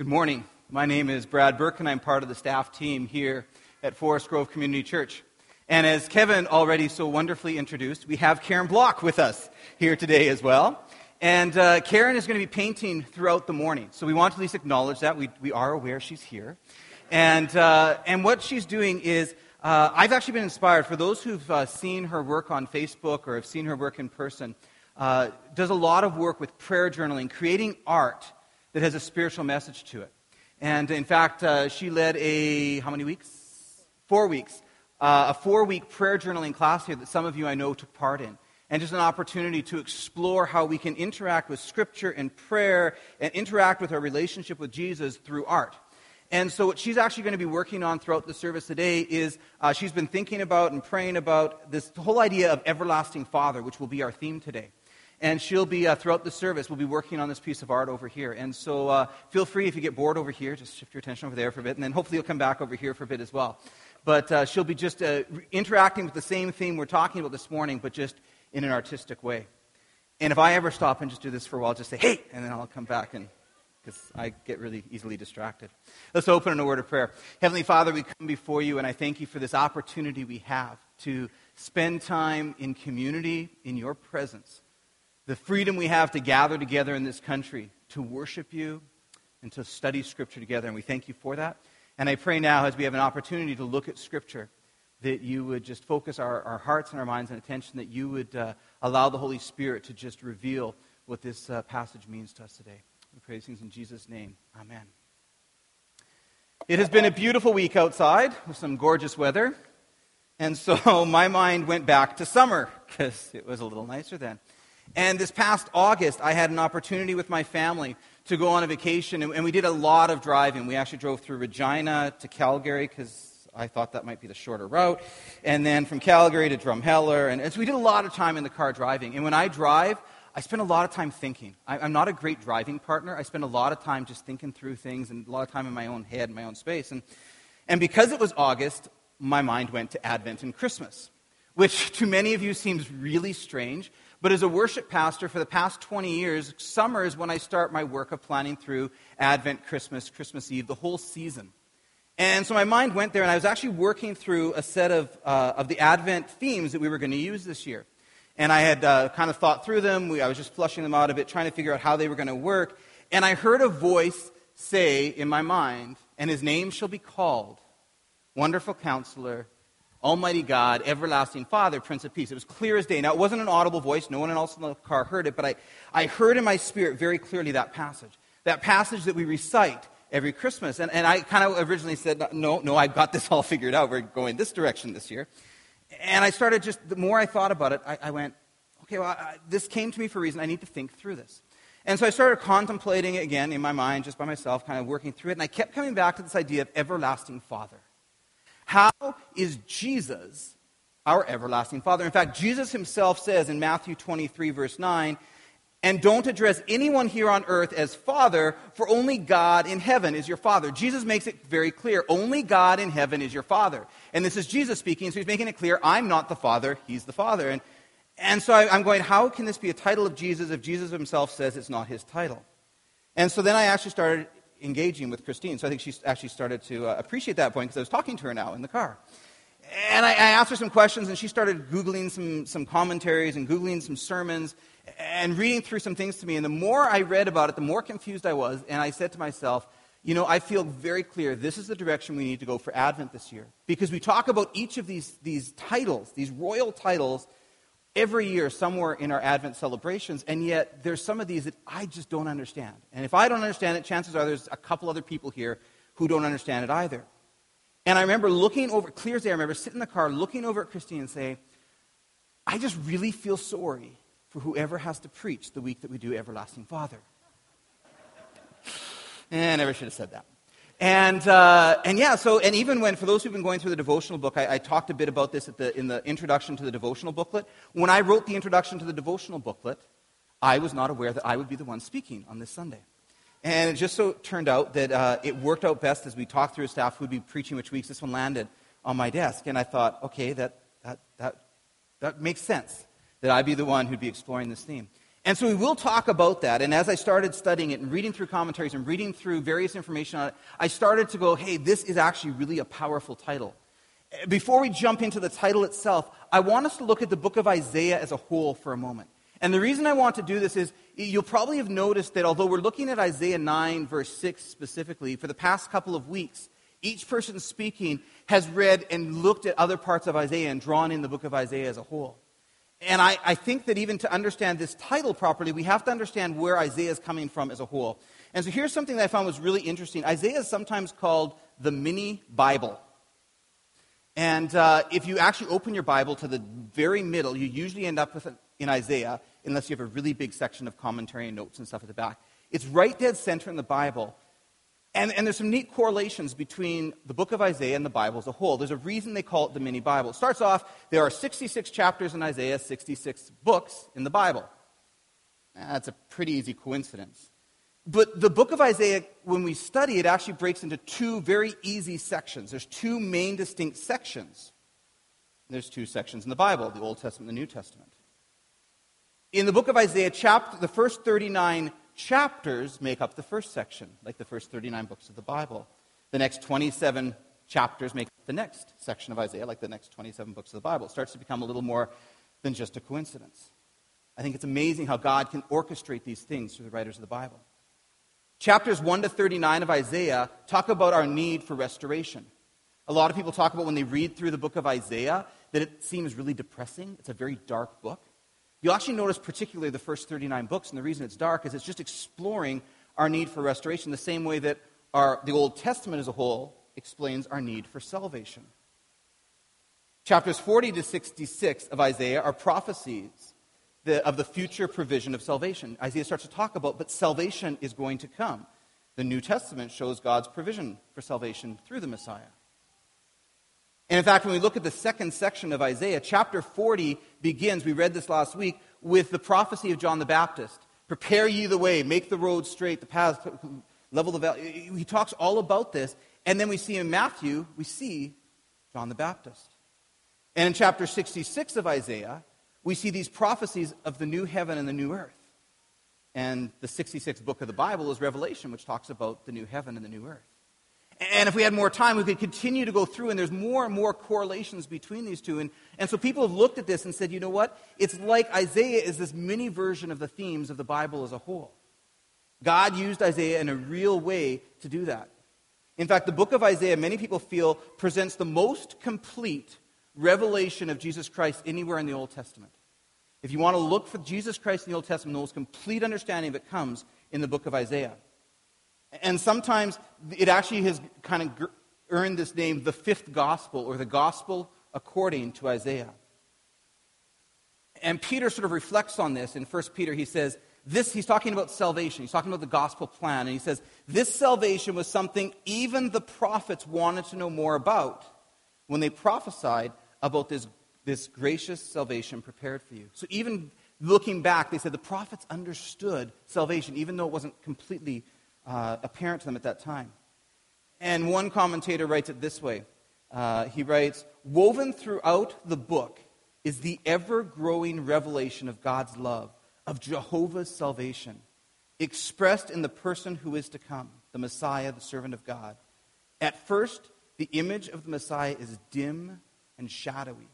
Good morning. My name is Brad Burke, and I'm part of the staff team here at Forest Grove Community Church. And as Kevin already so wonderfully introduced, we have Karen Block with us here today as well. And uh, Karen is going to be painting throughout the morning. So we want to at least acknowledge that. We, we are aware she's here. And, uh, and what she's doing is, uh, I've actually been inspired. For those who've uh, seen her work on Facebook or have seen her work in person, uh, does a lot of work with prayer journaling, creating art that has a spiritual message to it. And in fact, uh, she led a, how many weeks? Four weeks. Uh, a four week prayer journaling class here that some of you I know took part in. And just an opportunity to explore how we can interact with Scripture and prayer and interact with our relationship with Jesus through art. And so, what she's actually going to be working on throughout the service today is uh, she's been thinking about and praying about this whole idea of everlasting Father, which will be our theme today. And she'll be, uh, throughout the service, we'll be working on this piece of art over here. And so uh, feel free, if you get bored over here, just shift your attention over there for a bit, and then hopefully you'll come back over here for a bit as well. But uh, she'll be just uh, interacting with the same theme we're talking about this morning, but just in an artistic way. And if I ever stop and just do this for a while, just say, hey, and then I'll come back and because I get really easily distracted. Let's open in a word of prayer. Heavenly Father, we come before you, and I thank you for this opportunity we have to spend time in community in your presence the freedom we have to gather together in this country to worship you and to study Scripture together. And we thank you for that. And I pray now, as we have an opportunity to look at Scripture, that you would just focus our, our hearts and our minds and attention, that you would uh, allow the Holy Spirit to just reveal what this uh, passage means to us today. We pray these things in Jesus' name. Amen. It has been a beautiful week outside with some gorgeous weather. And so my mind went back to summer because it was a little nicer then. And this past August, I had an opportunity with my family to go on a vacation, and, we did a lot of driving. We actually drove through Regina to Calgary because I thought that might be the shorter route, and then from Calgary to Drumheller. And, and so we did a lot of time in the car driving. And when I drive, I spend a lot of time thinking. I, am not a great driving partner. I spend a lot of time just thinking through things and a lot of time in my own head, my own space. And, and because it was August, my mind went to Advent and Christmas, which to many of you seems really strange but as a worship pastor for the past 20 years, summer is when I start my work of planning through Advent, Christmas, Christmas Eve, the whole season. And so my mind went there, and I was actually working through a set of, uh, of the Advent themes that we were going to use this year. And I had uh, kind of thought through them. We, I was just flushing them out a bit, trying to figure out how they were going to work. And I heard a voice say in my mind, and his name shall be called Wonderful Counselor, Almighty God, everlasting Father, Prince of Peace. It was clear as day. Now, it wasn't an audible voice. No one else in the car heard it, but I, I heard in my spirit very clearly that passage. That passage that we recite every Christmas. And, and I kind of originally said, no, no, I've got this all figured out. We're going this direction this year. And I started just, the more I thought about it, I, I went, okay, well, I, this came to me for a reason. I need to think through this. And so I started contemplating it again in my mind, just by myself, kind of working through it. And I kept coming back to this idea of everlasting Father. How is Jesus our everlasting Father? In fact, Jesus himself says in Matthew 23, verse 9, and don't address anyone here on earth as Father, for only God in heaven is your Father. Jesus makes it very clear. Only God in heaven is your Father. And this is Jesus speaking, so he's making it clear I'm not the Father, he's the Father. And, and so I, I'm going, how can this be a title of Jesus if Jesus himself says it's not his title? And so then I actually started engaging with Christine. So I think she actually started to uh, appreciate that point because I was talking to her now in the car. And I, I, asked her some questions, and she started Googling some, some commentaries and Googling some sermons and reading through some things to me. And the more I read about it, the more confused I was. And I said to myself, you know, I feel very clear this is the direction we need to go for Advent this year. Because we talk about each of these, these titles, these royal titles, every year somewhere in our Advent celebrations, and yet there's some of these that I just don't understand. And if I don't understand it, chances are there's a couple other people here who don't understand it either. And I remember looking over, clear as day, I remember sitting in the car looking over at Christine and saying, I just really feel sorry for whoever has to preach the week that we do Everlasting Father. and I never should have said that. And, uh, and yeah, so, and even when, for those who've been going through the devotional book, I, I talked a bit about this the, in the introduction to the devotional booklet. When I wrote the introduction to the devotional booklet, I was not aware that I would be the one speaking on this Sunday. And it just so turned out that uh, it worked out best as we talked through staff who would be preaching which weeks. This one landed on my desk. And I thought, okay, that, that, that, that makes sense that I'd be the one who'd be exploring this theme. And so we will talk about that. And as I started studying it and reading through commentaries and reading through various information on it, I started to go, hey, this is actually really a powerful title. Before we jump into the title itself, I want us to look at the book of Isaiah as a whole for a moment. And the reason I want to do this is you'll probably have noticed that although we're looking at Isaiah 9, verse 6 specifically, for the past couple of weeks, each person speaking has read and looked at other parts of Isaiah and drawn in the book of Isaiah as a whole. And I, I, think that even to understand this title properly, we have to understand where Isaiah is coming from as a whole. And so here's something that I found was really interesting. Isaiah is sometimes called the mini Bible. And uh, if you actually open your Bible to the very middle, you usually end up with an, in Isaiah, unless you have a really big section of commentary and notes and stuff at the back. It's right dead center in the Bible. And, and, there's some neat correlations between the book of Isaiah and the Bible as a whole. There's a reason they call it the mini Bible. It starts off, there are 66 chapters in Isaiah, 66 books in the Bible. That's a pretty easy coincidence. But the book of Isaiah, when we study it, actually breaks into two very easy sections. There's two main distinct sections. There's two sections in the Bible the Old Testament and the New Testament. In the book of Isaiah, chapter, the first 39 chapters make up the first section, like the first 39 books of the Bible. The next 27 chapters make up the next section of Isaiah, like the next 27 books of the Bible. It starts to become a little more than just a coincidence. I think it's amazing how God can orchestrate these things through the writers of the Bible. Chapters 1 to 39 of Isaiah talk about our need for restoration. A lot of people talk about when they read through the book of Isaiah that it seems really depressing. It's a very dark book. You'll actually notice, particularly the first 39 books, and the reason it's dark is it's just exploring our need for restoration the same way that our, the Old Testament as a whole explains our need for salvation. Chapters 40 to 66 of Isaiah are prophecies the, of the future provision of salvation. Isaiah starts to talk about, but salvation is going to come. The New Testament shows God's provision for salvation through the Messiah. And in fact, when we look at the second section of Isaiah, chapter 40 begins, we read this last week, with the prophecy of John the Baptist. Prepare ye the way, make the road straight, the paths, level the valley. He talks all about this. And then we see in Matthew, we see John the Baptist. And in chapter 66 of Isaiah, we see these prophecies of the new heaven and the new earth. And the 66th book of the Bible is Revelation, which talks about the new heaven and the new earth. And if we had more time, we could continue to go through, and there's more and more correlations between these two. And, and so people have looked at this and said, you know what? It's like Isaiah is this mini version of the themes of the Bible as a whole. God used Isaiah in a real way to do that. In fact, the book of Isaiah, many people feel, presents the most complete revelation of Jesus Christ anywhere in the Old Testament. If you want to look for Jesus Christ in the Old Testament, the most complete understanding of it comes in the book of Isaiah. And sometimes it actually has kind of earned this name, the fifth gospel, or the gospel according to Isaiah. And Peter sort of reflects on this in 1 Peter. He says, this, he's talking about salvation. He's talking about the gospel plan. And he says, this salvation was something even the prophets wanted to know more about when they prophesied about this, this gracious salvation prepared for you. So even looking back, they said the prophets understood salvation, even though it wasn't completely uh, apparent to them at that time. And one commentator writes it this way uh, he writes, Woven throughout the book is the ever growing revelation of God's love, of Jehovah's salvation, expressed in the person who is to come, the Messiah, the servant of God. At first, the image of the Messiah is dim and shadowy,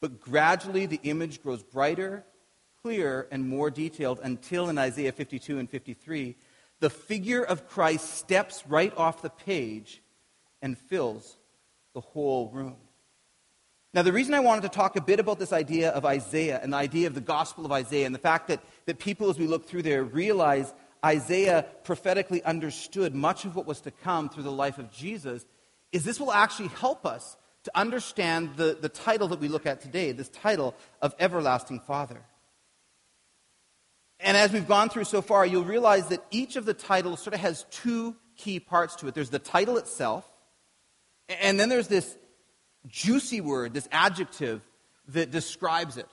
but gradually the image grows brighter, clearer, and more detailed until in Isaiah 52 and 53, the figure of Christ steps right off the page and fills the whole room. Now, the reason I wanted to talk a bit about this idea of Isaiah and the idea of the Gospel of Isaiah and the fact that, that people, as we look through there, realize Isaiah prophetically understood much of what was to come through the life of Jesus is this will actually help us to understand the, the title that we look at today, this title of Everlasting Father. And as we've gone through so far, you'll realize that each of the titles sort of has two key parts to it. There's the title itself, and then there's this juicy word, this adjective that describes it.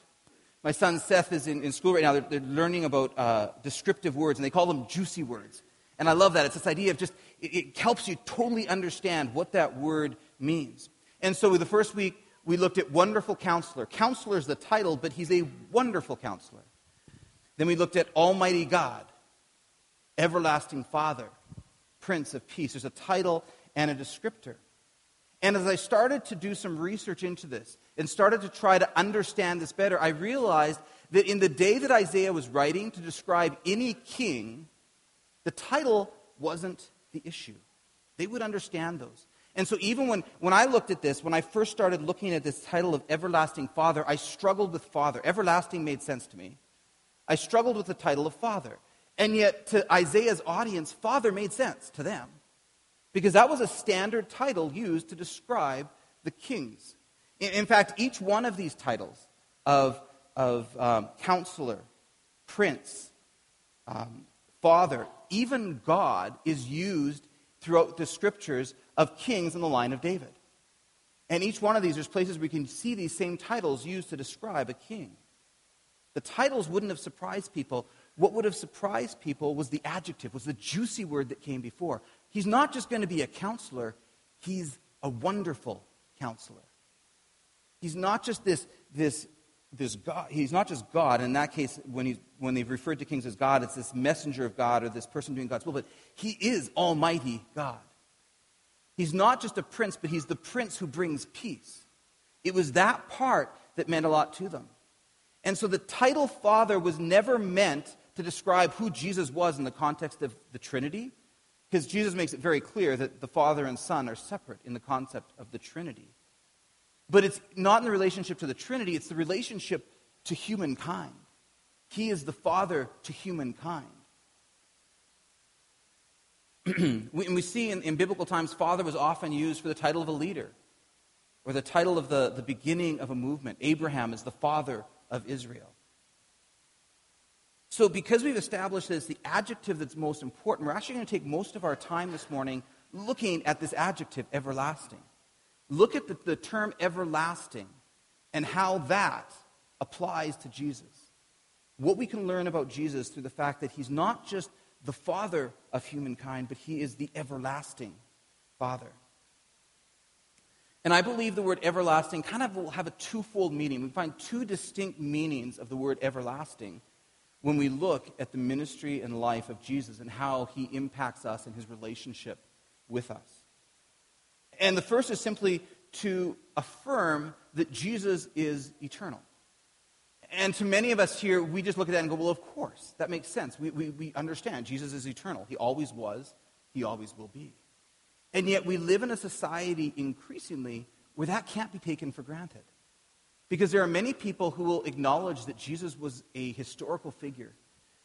My son Seth is in, in school right now. They're, they're learning about uh, descriptive words, and they call them juicy words. And I love that. It's this idea of just, it, it helps you totally understand what that word means. And so the first week, we looked at wonderful counselor. Counselor is the title, but he's a wonderful counselor. Then we looked at Almighty God, Everlasting Father, Prince of Peace. There's a title and a descriptor. And as I started to do some research into this and started to try to understand this better, I realized that in the day that Isaiah was writing to describe any king, the title wasn't the issue. They would understand those. And so, even when, when I looked at this, when I first started looking at this title of Everlasting Father, I struggled with Father. Everlasting made sense to me. I struggled with the title of Father. And yet, to Isaiah's audience, Father made sense to them. Because that was a standard title used to describe the kings. In, in fact, each one of these titles of, of um, counselor, prince, um, father, even God is used throughout the scriptures of kings in the line of David. And each one of these, there's places we can see these same titles used to describe a king. The titles wouldn't have surprised people. What would have surprised people was the adjective, was the juicy word that came before. He's not just going to be a counselor, he's a wonderful counselor. He's not just this, this, this God, he's not just God. In that case, when, he's, when they've referred to kings as God, it's this messenger of God or this person doing God's will, but he is Almighty God. He's not just a prince, but he's the prince who brings peace. It was that part that meant a lot to them. And so the title Father was never meant to describe who Jesus was in the context of the Trinity, because Jesus makes it very clear that the Father and Son are separate in the concept of the Trinity. But it's not in the relationship to the Trinity, it's the relationship to humankind. He is the Father to humankind. we, we see in, in biblical times, Father was often used for the title of a leader or the title of the, the beginning of a movement. Abraham is the father of Israel. So, because we've established this, the adjective that's most important, we're actually going to take most of our time this morning looking at this adjective, everlasting. Look at the, the term everlasting and how that applies to Jesus. What we can learn about Jesus through the fact that he's not just the Father of humankind, but he is the everlasting Father. And I believe the word everlasting kind of will have a twofold meaning. We find two distinct meanings of the word everlasting when we look at the ministry and life of Jesus and how he impacts us in his relationship with us. And the first is simply to affirm that Jesus is eternal. And to many of us here, we just look at that and go, well, of course, that makes sense. We, we, we understand Jesus is eternal. He always was, he always will be. And yet we live in a society increasingly where that can't be taken for granted. Because there are many people who will acknowledge that Jesus was a historical figure,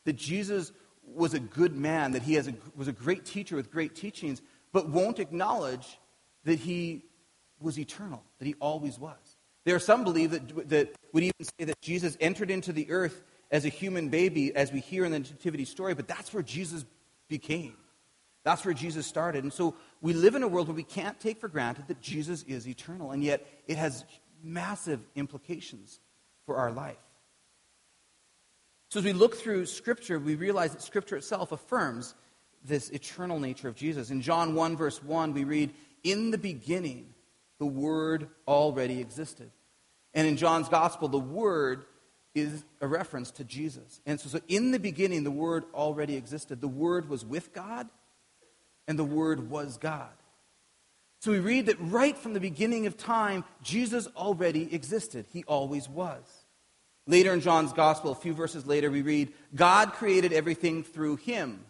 that Jesus was a good man, that he a, was a great teacher with great teachings, but won't acknowledge that he was eternal, that he always was. There are some believe that, that would even say that Jesus entered into the earth as a human baby, as we hear in the Nativity story, but that's where Jesus became. That's where Jesus started. And so we live in a world where we can't take for granted that Jesus is eternal, and yet it has massive implications for our life. So as we look through Scripture, we realize that Scripture itself affirms this eternal nature of Jesus. In John 1, verse 1, we read, In the beginning, the Word already existed. And in John's Gospel, the Word is a reference to Jesus. And so, so in the beginning, the Word already existed. The Word was with God, and the Word was God. So we read that right from the beginning of time, Jesus already existed. He always was. Later in John's Gospel, a few verses later, we read, God created everything through him.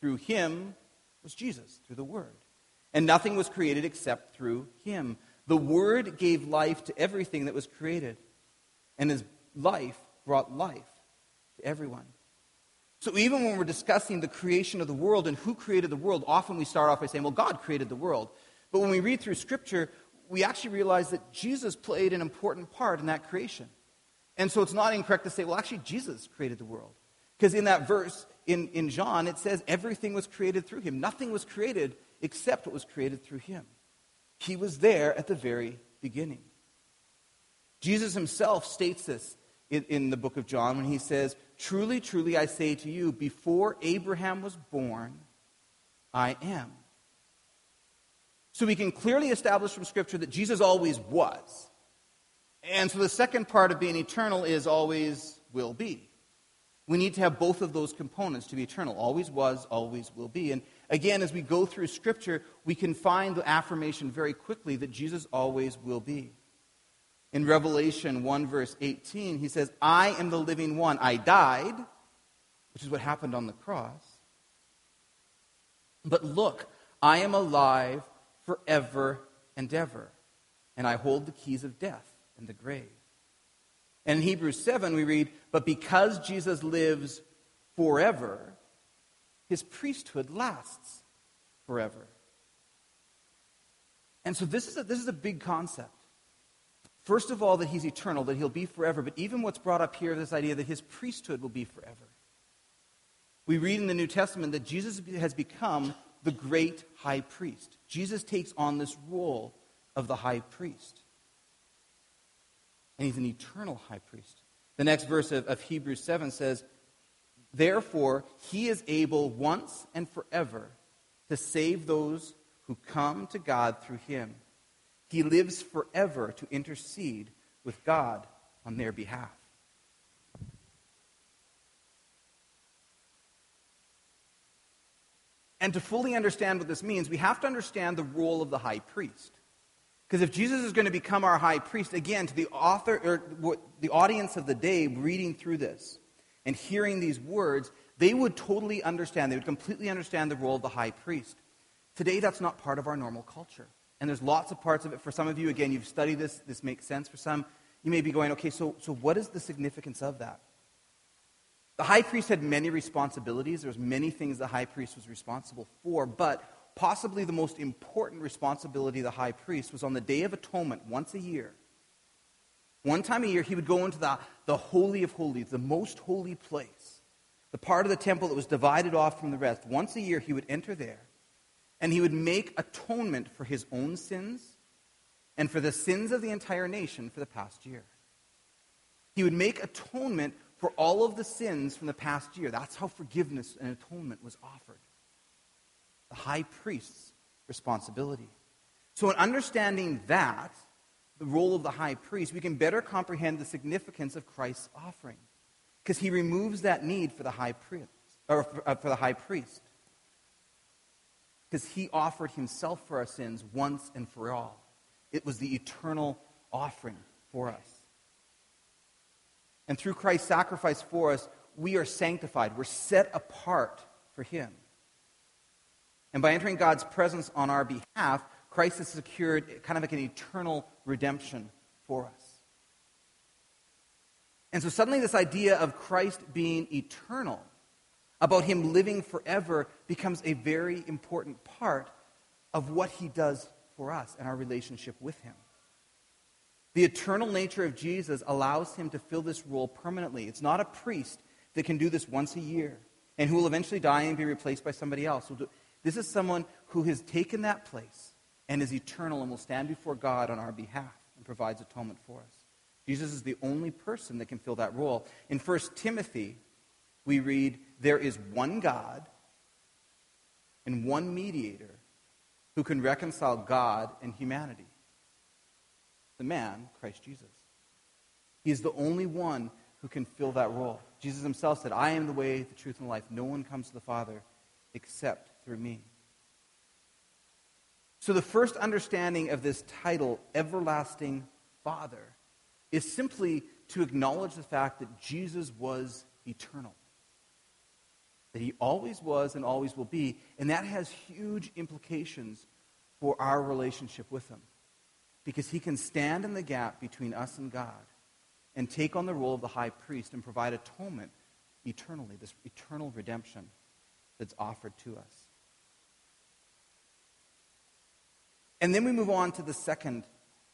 Through him was Jesus, through the Word and nothing was created except through him. The Word gave life to everything that was created, and his life brought life to everyone. So even when we're discussing the creation of the world and who created the world, often we start off by saying, well, God created the world. But when we read through Scripture, we actually realize that Jesus played an important part in that creation. And so it's not incorrect to say, well, actually, Jesus created the world. Because in that verse in, in John, it says everything was created through him. Nothing was created except what was created through him. He was there at the very beginning. Jesus himself states this in, in, the book of John when he says, Truly, truly, I say to you, before Abraham was born, I am. So we can clearly establish from Scripture that Jesus always was. And so the second part of being eternal is always will be. We need to have both of those components to be eternal. Always was, always will be. And again, as we go through Scripture, we can find the affirmation very quickly that Jesus always will be. In Revelation 1, verse 18, he says, I am the living one. I died, which is what happened on the cross. But look, I am alive forever and ever, and I hold the keys of death and the grave. And in Hebrews 7, we read, But because Jesus lives forever, his priesthood lasts forever. And so this is a, this is a big concept. First of all, that he's eternal, that he'll be forever, but even what's brought up here, this idea that his priesthood will be forever. We read in the New Testament that Jesus has become the great high priest. Jesus takes on this role of the high priest. And he's an eternal high priest. The next verse of, of Hebrews 7 says, Therefore, he is able once and forever to save those who come to God through him. He lives forever to intercede with God on their behalf. And to fully understand what this means, we have to understand the role of the high priest. Because if Jesus is going to become our high priest, again, to the author or the audience of the day reading through this and hearing these words, they would totally understand, they would completely understand the role of the high priest. Today, that's not part of our normal culture. And there's lots of parts of it. For some of you, again, you've studied this, this makes sense. For some, you may be going, okay, so, so what is the significance of that? The high priest had many responsibilities. There was many things the high priest was responsible for, but possibly the most important responsibility of the high priest was on the Day of Atonement, once a year. One time a year, he would go into the, the Holy of Holies, the most holy place, the part of the temple that was divided off from the rest. Once a year, he would enter there, and he would make atonement for his own sins and for the sins of the entire nation for the past year. He would make atonement for all of the sins from the past year. That's how forgiveness and atonement was offered. The high priest's responsibility. So, in understanding that, the role of the high priest, we can better comprehend the significance of Christ's offering. Because he removes that need for the high priest, or for, uh, for the high priest. Because he offered himself for our sins once and for all. It was the eternal offering for us. And through Christ's sacrifice for us, we are sanctified. We're set apart for Him. And by entering God's presence on our behalf, Christ has secured kind of like an eternal redemption for us. And so suddenly, this idea of Christ being eternal, about Him living forever, becomes a very important part of what He does for us and our relationship with Him. The eternal nature of Jesus allows him to fill this role permanently. It's not a priest that can do this once a year and who will eventually die and be replaced by somebody else. This is someone who has taken that place and is eternal and will stand before God on our behalf and provides atonement for us. Jesus is the only person that can fill that role. In 1 Timothy, we read, There is one God and one mediator who can reconcile God and humanity the man, Christ Jesus. He is the only one who can fill that role. Jesus himself said, I am the way, the truth, and the life. No one comes to the Father except through me. So, the first understanding of this title, Everlasting Father, is simply to acknowledge the fact that Jesus was eternal. That he always was and always will be. And that has huge implications for our relationship with him because he can stand in the gap between us and God and take on the role of the high priest and provide atonement eternally, this eternal redemption that's offered to us. And then we move on to the second,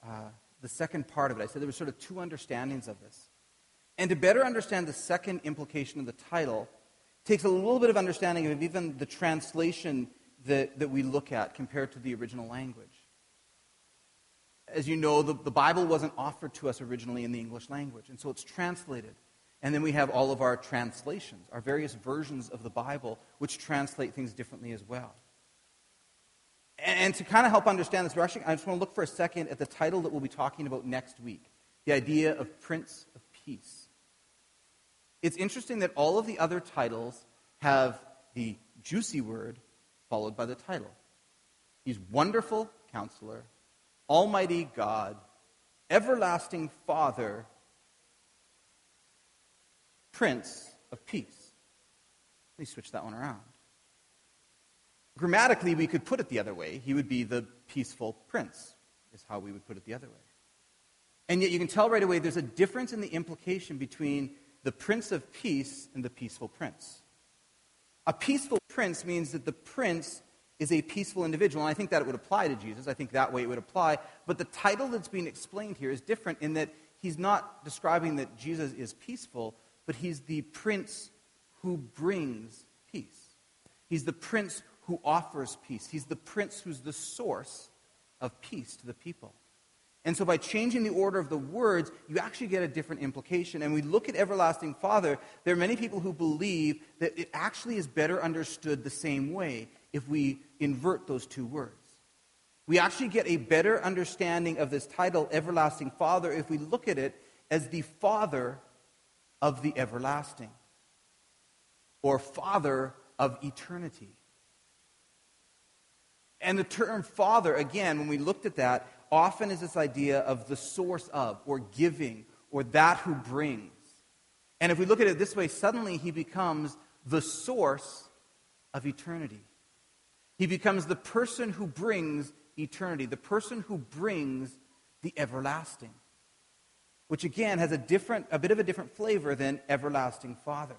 uh, the second part of it. I said there were sort of two understandings of this. And to better understand the second implication of the title, takes a little bit of understanding of even the translation that, that we look at compared to the original language as you know, the, the Bible wasn't offered to us originally in the English language, and so it's translated. And then we have all of our translations, our various versions of the Bible, which translate things differently as well. And, to kind of help understand this, we're actually, I just want to look for a second at the title that we'll be talking about next week the idea of Prince of Peace. It's interesting that all of the other titles have the juicy word followed by the title. He's wonderful counselor, almighty God, everlasting Father, Prince of Peace. Let me switch that one around. Grammatically, we could put it the other way. He would be the peaceful prince, is how we would put it the other way. And yet, you can tell right away there's a difference in the implication between the Prince of Peace and the peaceful prince. A peaceful prince means that the prince is a peaceful individual. And I think that it would apply to Jesus. I think that way it would apply. But the title that's being explained here is different in that he's not describing that Jesus is peaceful, but he's the prince who brings peace. He's the prince who offers peace. He's the prince who's the source of peace to the people. And so by changing the order of the words, you actually get a different implication. And we look at everlasting Father, there are many people who believe that it actually is better understood the same way if we invert those two words. We actually get a better understanding of this title, Everlasting Father, if we look at it as the Father of the everlasting, or Father of eternity. And the term Father, again, when we looked at that, often is this idea of the source of, or giving, or that who brings. And if we look at it this way, suddenly he becomes the source of eternity. He becomes the person who brings eternity, the person who brings the everlasting, which again has a different, a bit of a different flavor than everlasting Father.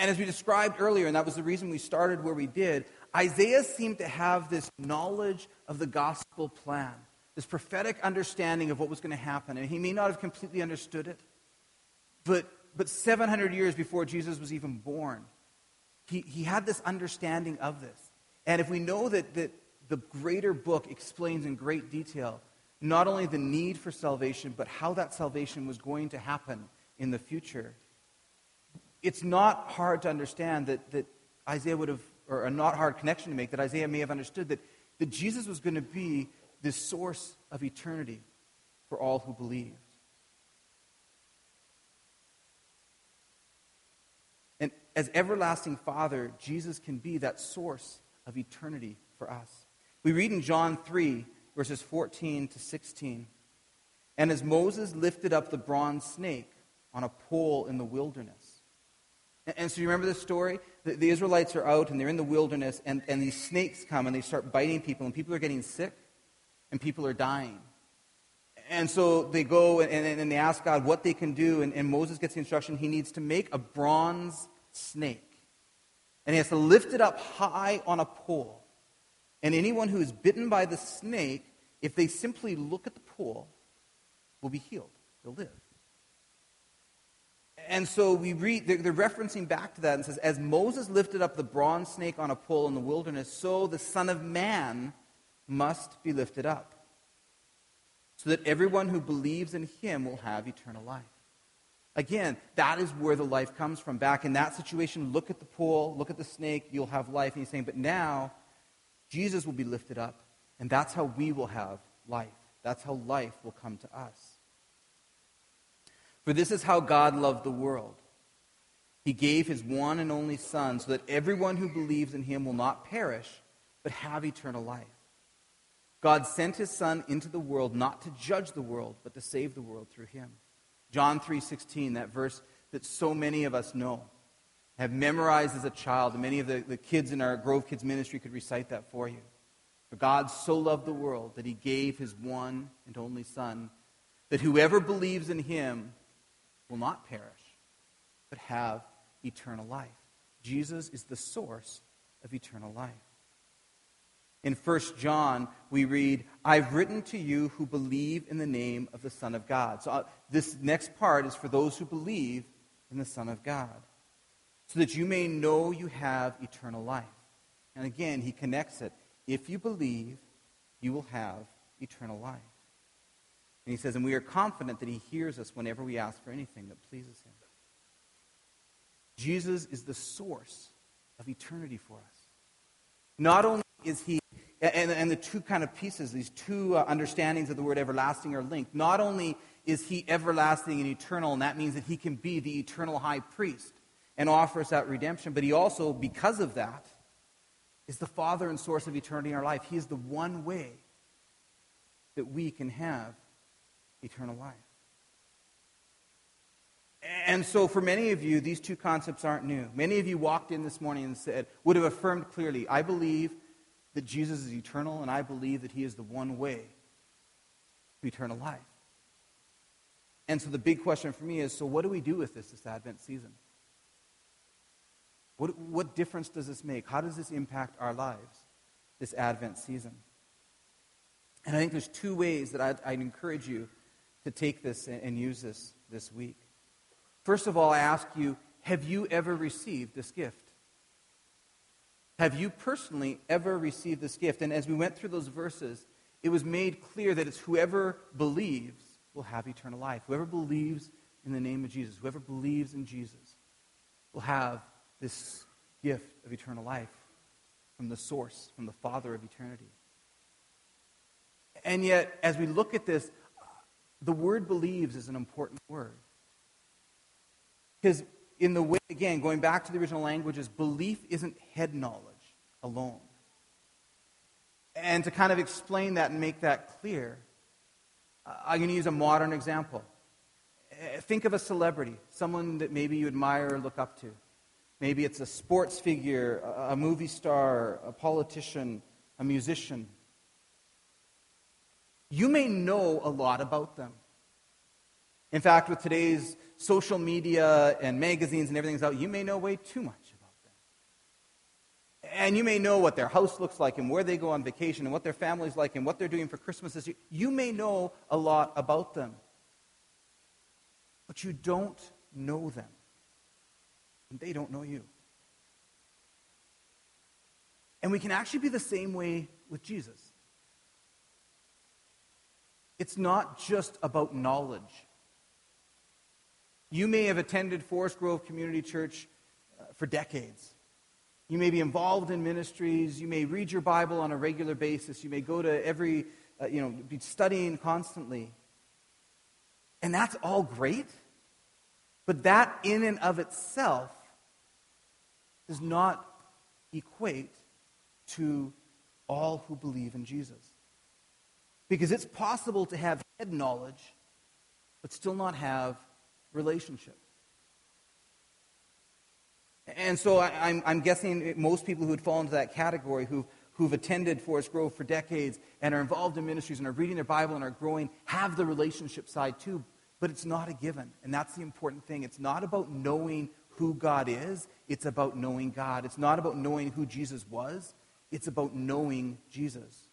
And as we described earlier, and that was the reason we started where we did, Isaiah seemed to have this knowledge of the gospel plan, this prophetic understanding of what was going to happen. And he may not have completely understood it, but, but 700 years before Jesus was even born, he, he had this understanding of this. And if we know that, that the greater book explains in great detail not only the need for salvation, but how that salvation was going to happen in the future, it's not hard to understand that, that Isaiah would have, or a not hard connection to make, that Isaiah may have understood that, that Jesus was going to be the source of eternity for all who believed. And as everlasting Father, Jesus can be that source of eternity for us. We read in John 3, verses 14 to 16. And as Moses lifted up the bronze snake on a pole in the wilderness, and so you remember this story? The, the, Israelites are out and they're in the wilderness, and, and these snakes come and they start biting people, and people are getting sick, and people are dying. And so they go and, and, and they ask God what they can do, and, and Moses gets the instruction he needs to make a bronze snake. And he has to lift it up high on a pole. And anyone who is bitten by the snake, if they simply look at the pole, will be healed. They'll live. And so we read, they're, they're, referencing back to that and says, As Moses lifted up the bronze snake on a pole in the wilderness, so the Son of Man must be lifted up, so that everyone who believes in him will have eternal life. Again, that is where the life comes from. Back in that situation, look at the pole, look at the snake, you'll have life. And he's saying, But now, Jesus will be lifted up, and that's how we will have life. That's how life will come to us. For this is how God loved the world. He gave his one and only Son so that everyone who believes in him will not perish, but have eternal life. God sent his Son into the world not to judge the world, but to save the world through him. John 3.16, that verse that so many of us know, have memorized as a child, many of the, the kids in our Grove Kids ministry could recite that for you. For God so loved the world that he gave his one and only Son, that whoever believes in him will not perish, but have eternal life. Jesus is the source of eternal life. In 1 John, we read, I've written to you who believe in the name of the Son of God. So uh, this next part is for those who believe in the Son of God, so that you may know you have eternal life. And again, he connects it. If you believe, you will have eternal life. And he says, and we are confident that he hears us whenever we ask for anything that pleases him. Jesus is the source of eternity for us. Not only is he, and, and the two kind of pieces, these two uh, understandings of the word everlasting are linked. Not only is he everlasting and eternal, and that means that he can be the eternal high priest and offer us that redemption. But he also, because of that, is the Father and source of eternity in our life. He is the one way that we can have eternal life. And so, for many of you, these two concepts aren't new. Many of you walked in this morning and said, would have affirmed clearly, I believe that Jesus is eternal, and I believe that he is the one way to eternal life. And so, the big question for me is so, what do we do with this this Advent season? What, what difference does this make? How does this impact our lives this Advent season? And I think there's two ways that I'd, I'd encourage you to take this and, use this this week. First of all, I ask you, have you ever received this gift? Have you personally ever received this gift? And as we went through those verses, it was made clear that it's whoever believes will have eternal life. Whoever believes in the name of Jesus, whoever believes in Jesus, will have this gift of eternal life from the source, from the Father of eternity. And yet, as we look at this, the word believes is an important word. Because in the way, again, going back to the original languages, belief isn't head knowledge alone. And to kind of explain that and make that clear, I'm going to use a modern example. Uh, think of a celebrity, someone that maybe you admire or look up to. Maybe it's a sports figure, a movie star, a politician, a musician. You may know a lot about them. In fact, with today's social media and magazines and everything's out, you may know way too much about them. And you may know what their house looks like and where they go on vacation and what their family's like and what they're doing for Christmas this year. You may know a lot about them. But you don't know them. And they don't know you. And we can actually be the same way with Jesus. It's not just about knowledge. You may have attended Forest Grove Community Church uh, for decades. You may be involved in ministries. You may read your Bible on a regular basis. You may go to every, uh, you know, be studying constantly. And that's all great. But that, in and of itself, does not equate to all who believe in Jesus. Because it's possible to have head knowledge, but still not have relationship. And so I, am I'm guessing most people who would fall into that category, who've, who've attended Forest Grove for decades and are involved in ministries and are reading their Bible and are growing, have the relationship side too. But it's not a given. And that's the important thing. It's not about knowing who God is, it's about knowing God. It's not about knowing who Jesus was, it's about knowing Jesus.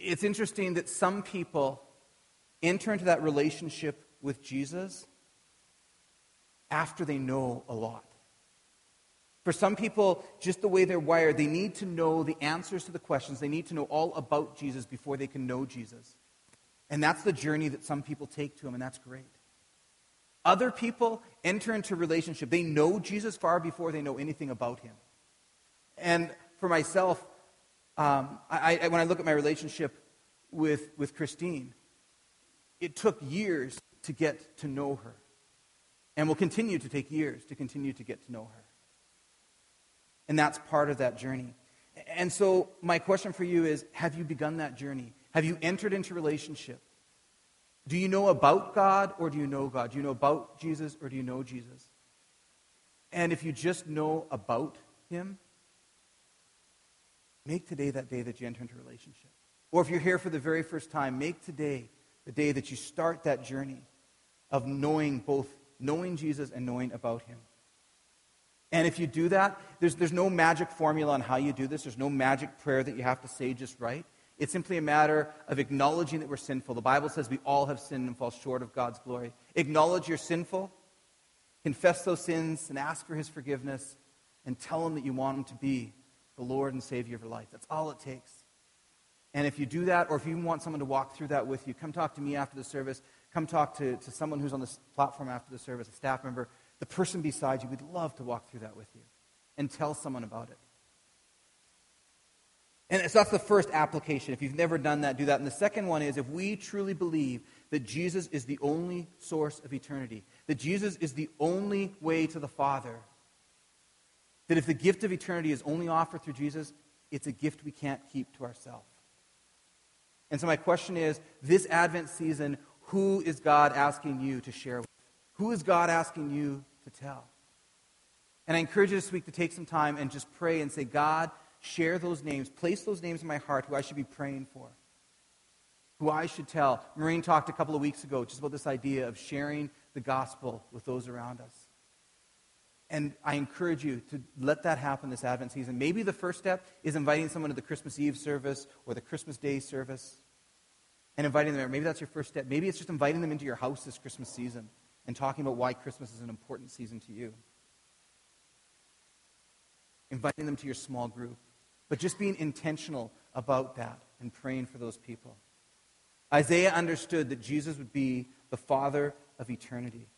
It's interesting that some people enter into that relationship with Jesus after they know a lot. For some people, just the way they're wired, they need to know the answers to the questions. They need to know all about Jesus before they can know Jesus. And that's the journey that some people take to him, and that's great. Other people enter into relationship. They know Jesus far before they know anything about him. And for myself, um, I, I, when I look at my relationship with, with Christine, it took years to get to know her. And will continue to take years to continue to get to know her. And that's part of that journey. And so, my question for you is Have you begun that journey? Have you entered into relationship? Do you know about God or do you know God? Do you know about Jesus or do you know Jesus? And if you just know about Him, make today that day that you enter into a relationship. Or if you're here for the very first time, make today the day that you start that journey of knowing both knowing Jesus and knowing about him. And if you do that, there's, there's no magic formula on how you do this. There's no magic prayer that you have to say just right. It's simply a matter of acknowledging that we're sinful. The Bible says we all have sinned and fall short of God's glory. Acknowledge you're sinful, confess those sins, and ask for his forgiveness, and tell him that you want him to be the Lord and Savior of your life. That's all it takes. And if you do that, or if you want someone to walk through that with you, come talk to me after the service. Come talk to, to someone who's on the platform after the service, a staff member. The person beside you, we'd love to walk through that with you and tell someone about it. And so that's the first application. If you've never done that, do that. And the second one is if we truly believe that Jesus is the only source of eternity, that Jesus is the only way to the Father, that if the gift of eternity is only offered through Jesus, it's a gift we can't keep to ourselves. And so my question is this Advent season, who is God asking you to share with? Who is God asking you to tell? And I encourage you this week to take some time and just pray and say, God, share those names, place those names in my heart who I should be praying for, who I should tell. Maureen talked a couple of weeks ago just about this idea of sharing the gospel with those around us. And I encourage you to let that happen this Advent season. Maybe the first step is inviting someone to the Christmas Eve service or the Christmas Day service and inviting them there. Maybe that's your first step. Maybe it's just inviting them into your house this Christmas season and talking about why Christmas is an important season to you. Inviting them to your small group. But just being intentional about that and praying for those people. Isaiah understood that Jesus would be the Father of eternity.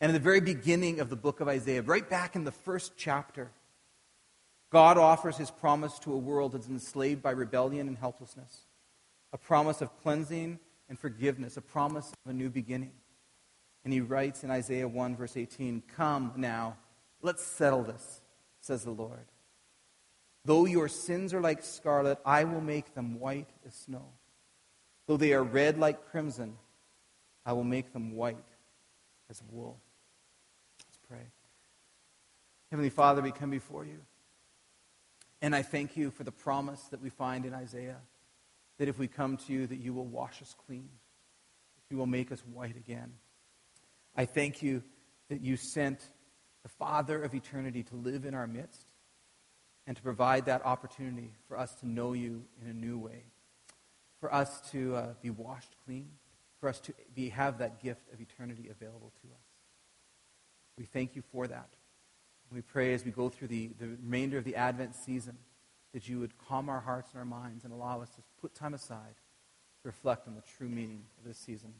And in the very beginning of the book of Isaiah, right back in the first chapter, God offers his promise to a world that's enslaved by rebellion and helplessness, a promise of cleansing and forgiveness, a promise of a new beginning. And he writes in Isaiah 1, verse 18 Come now, let's settle this, says the Lord. Though your sins are like scarlet, I will make them white as snow. Though they are red like crimson, I will make them white as wool. Heavenly Father, we come before you. And I thank you for the promise that we find in Isaiah that if we come to you, that you will wash us clean, that you will make us white again. I thank you that you sent the Father of eternity to live in our midst and to provide that opportunity for us to know you in a new way, for us to uh, be washed clean, for us to be, have that gift of eternity available to us. We thank you for that. We pray as we go through the, the remainder of the Advent season that you would calm our hearts and our minds and allow us to put time aside to reflect on the true meaning of this season.